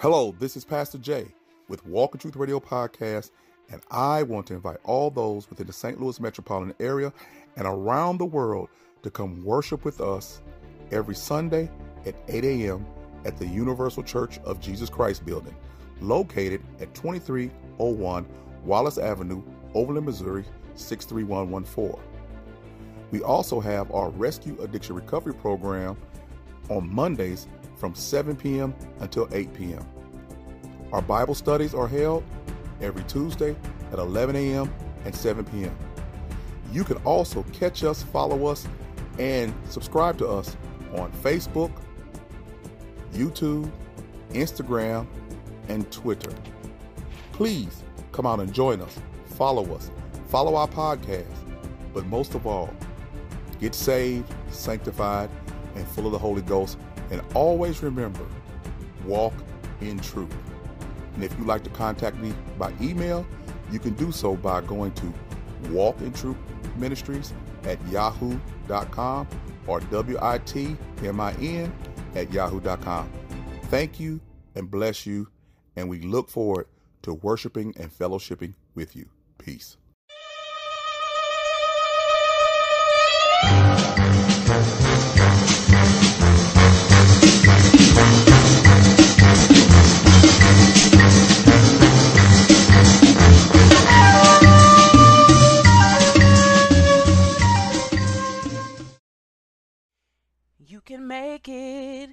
Hello, this is Pastor Jay with Walk in Truth Radio Podcast, and I want to invite all those within the St. Louis metropolitan area and around the world to come worship with us every Sunday at 8 a.m. at the Universal Church of Jesus Christ building, located at 2301 Wallace Avenue, Overland, Missouri 63114. We also have our Rescue Addiction Recovery Program on Mondays from 7 p.m. until 8 p.m. Our Bible studies are held every Tuesday at 11 a.m. and 7 p.m. You can also catch us, follow us, and subscribe to us on Facebook, YouTube, Instagram, and Twitter. Please come out and join us, follow us, follow our podcast, but most of all, get saved, sanctified, and full of the Holy Ghost. And always remember, walk in truth. And if you'd like to contact me by email, you can do so by going to Walk in Truth Ministries at yahoo.com or W-I-T-M-I-N at yahoo.com. Thank you and bless you, and we look forward to worshiping and fellowshipping with you. Peace. Make it.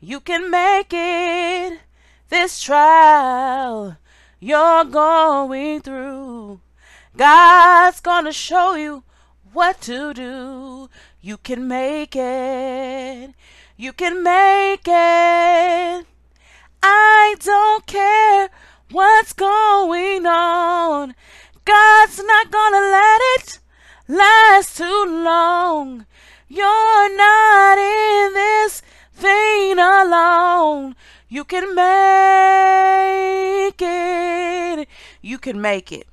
You can make it. This trial you're going through. God's gonna show you what to do. You can make it. You can make it. I don't care what's going on. God's not gonna let it last too long. You're not in this thing alone. You can make it. You can make it.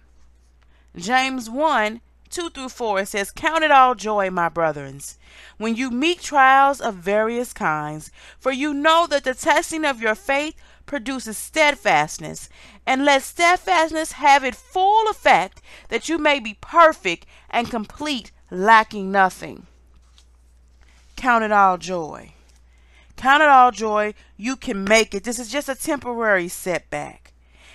James 1 2 through 4 it says, Count it all joy, my brethrens, when you meet trials of various kinds, for you know that the testing of your faith produces steadfastness, and let steadfastness have its full effect, that you may be perfect and complete, lacking nothing. Count it all joy. Count it all joy. You can make it. This is just a temporary setback.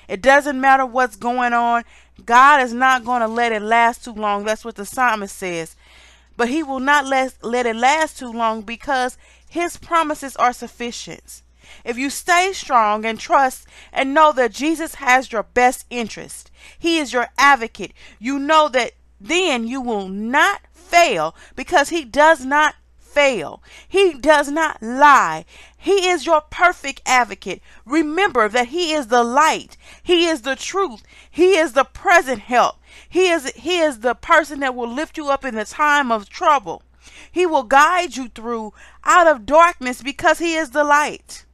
It doesn't matter what's going on. God is not going to let it last too long. That's what the psalmist says. But he will not let, let it last too long because his promises are sufficient. If you stay strong and trust and know that Jesus has your best interest, he is your advocate, you know that then you will not fail because he does not fail. He does not lie. He is your perfect advocate. Remember that he is the light. He is the truth. He is the present help. He is he is the person that will lift you up in the time of trouble. He will guide you through out of darkness because he is the light.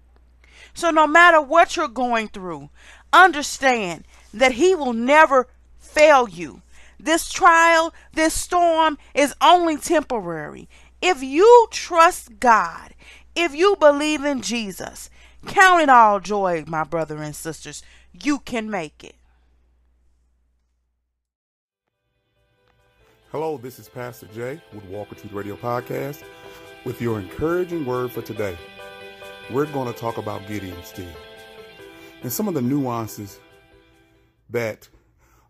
So no matter what you're going through, understand that he will never fail you. This trial, this storm is only temporary. If you trust God, if you believe in Jesus, count it all joy, my brother and sisters. You can make it. Hello, this is Pastor Jay with Walk in Truth Radio Podcast with your encouraging word for today. We're going to talk about Gideon still and some of the nuances that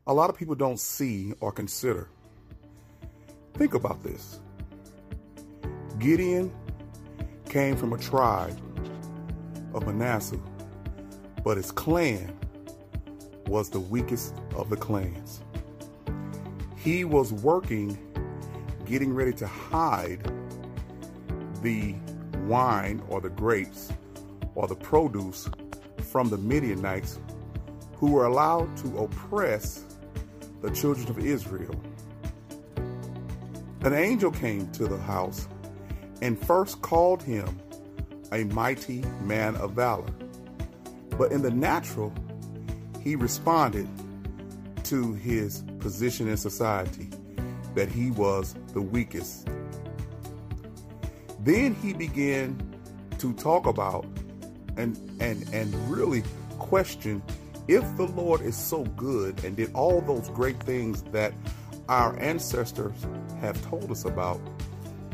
a lot of people don't see or consider. Think about this. Gideon came from a tribe of Manasseh, but his clan was the weakest of the clans. He was working, getting ready to hide the wine or the grapes or the produce from the Midianites who were allowed to oppress the children of Israel. An angel came to the house and first called him a mighty man of valor. But in the natural, he responded to his position in society that he was the weakest. Then he began to talk about and and and really question if the Lord is so good and did all those great things that our ancestors have told us about,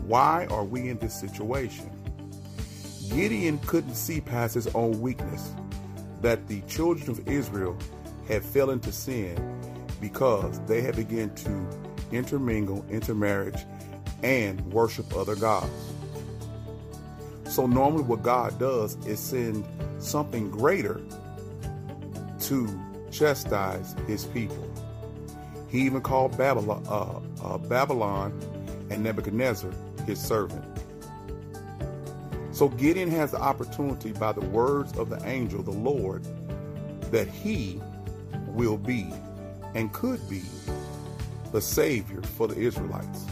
why are we in this situation? Gideon couldn't see past his own weakness that the children of Israel had fell into sin because they had begun to intermingle, intermarriage, and worship other gods. So normally what God does is send something greater to chastise his people. He even called Babylon, uh, uh, Babylon and Nebuchadnezzar his servant. So Gideon has the opportunity by the words of the angel, the Lord, that he will be and could be the Savior for the Israelites.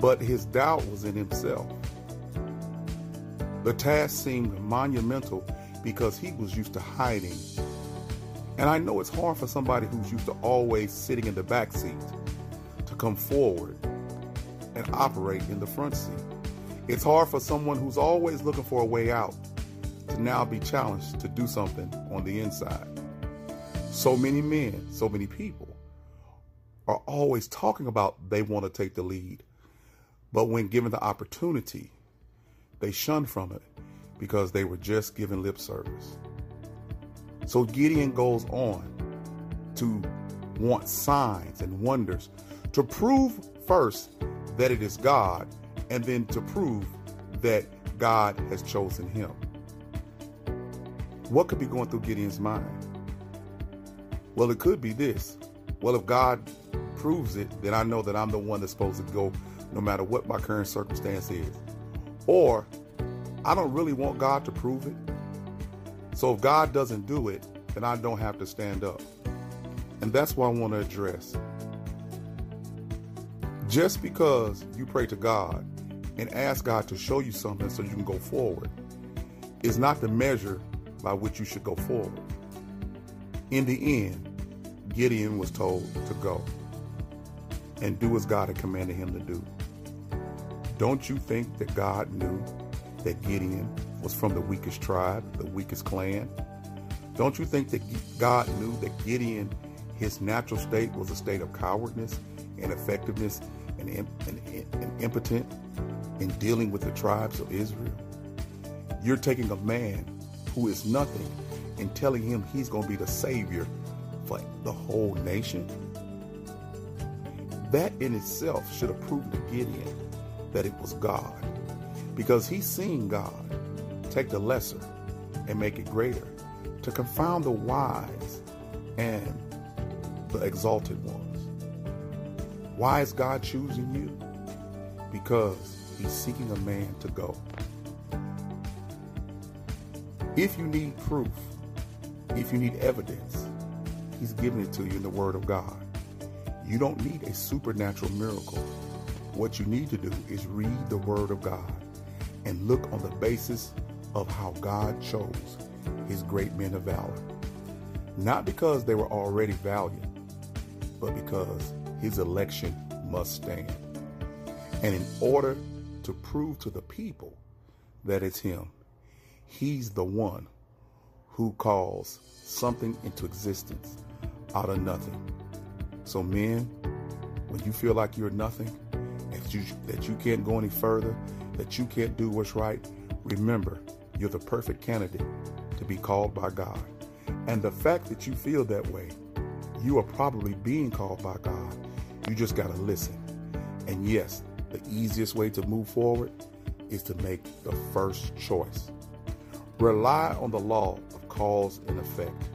But his doubt was in himself. The task seemed monumental because he was used to hiding. And I know it's hard for somebody who's used to always sitting in the back seat come forward and operate in the front seat. It's hard for someone who's always looking for a way out to now be challenged to do something on the inside. So many men, so many people are always talking about they want to take the lead. But when given the opportunity, they shun from it because they were just given lip service. So Gideon goes on to want signs and wonders to prove first that it is God and then to prove that God has chosen him. What could be going through Gideon's mind? Well, it could be this. Well, if God proves it, then I know that I'm the one that's supposed to go no matter what my current circumstance is. Or I don't really want God to prove it. So if God doesn't do it, then I don't have to stand up. And that's what I want to address. Just because you pray to God and ask God to show you something so you can go forward is not the measure by which you should go forward. In the end, Gideon was told to go and do as God had commanded him to do. Don't you think that God knew that Gideon was from the weakest tribe, the weakest clan? Don't you think that God knew that Gideon, his natural state was a state of cowardness, and ineffectiveness, and, and, and impotent in dealing with the tribes of Israel? You're taking a man who is nothing and telling him he's going to be the savior for the whole nation? That in itself should have proven to Gideon that it was God because he's seen God take the lesser and make it greater to confound the wise and the exalted ones. Why is God choosing you? Because he's seeking a man to go. If you need proof, if you need evidence, he's giving it to you in the Word of God. You don't need a supernatural miracle. What you need to do is read the Word of God and look on the basis of how God chose his great men of valor. Not because they were already valiant, but because his election must stand. And in order to prove to the people that it's him, he's the one who calls something into existence out of nothing. So men, when you feel like you're nothing, that you that you can't go any further, that you can't do what's right, remember, you're the perfect candidate to be called by God. And the fact that you feel that way, you are probably being called by God. You just got to listen. And yes, the easiest way to move forward is to make the first choice. Rely on the law of cause and effect.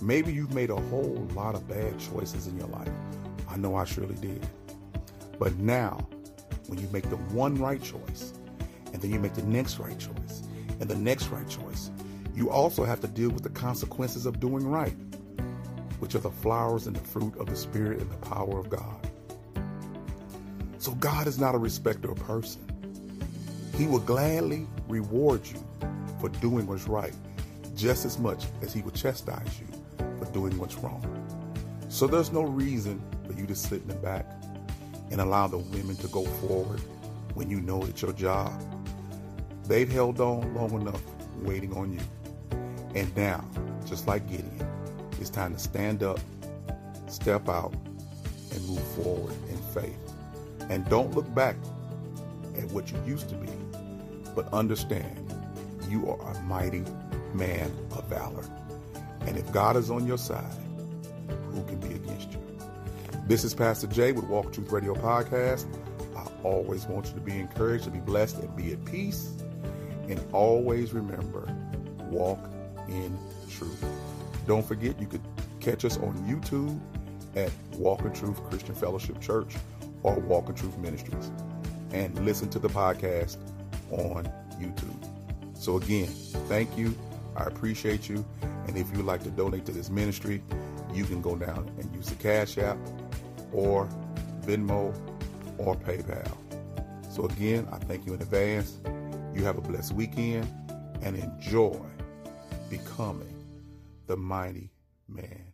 Maybe you've made a whole lot of bad choices in your life. I know I surely did. But now, when you make the one right choice, and then you make the next right choice, and the next right choice, you also have to deal with the consequences of doing right, which are the flowers and the fruit of the Spirit and the power of God. So God is not a respecter of person. He will gladly reward you for doing what's right just as much as he will chastise you for doing what's wrong. So there's no reason for you to sit in the back and allow the women to go forward when you know it's your job They've held on long enough waiting on you. And now, just like Gideon, it's time to stand up, step out, and move forward in faith. And don't look back at what you used to be, but understand you are a mighty man of valor. And if God is on your side, who can be against you? This is Pastor Jay with Walk Truth Radio Podcast. I always want you to be encouraged, to be blessed, and be at peace. And always remember, walk in truth. Don't forget, you could catch us on YouTube at Walk in Truth Christian Fellowship Church or Walk in Truth Ministries and listen to the podcast on YouTube. So, again, thank you. I appreciate you. And if you'd like to donate to this ministry, you can go down and use the Cash App or Venmo or PayPal. So, again, I thank you in advance. You have a blessed weekend and enjoy becoming the mighty man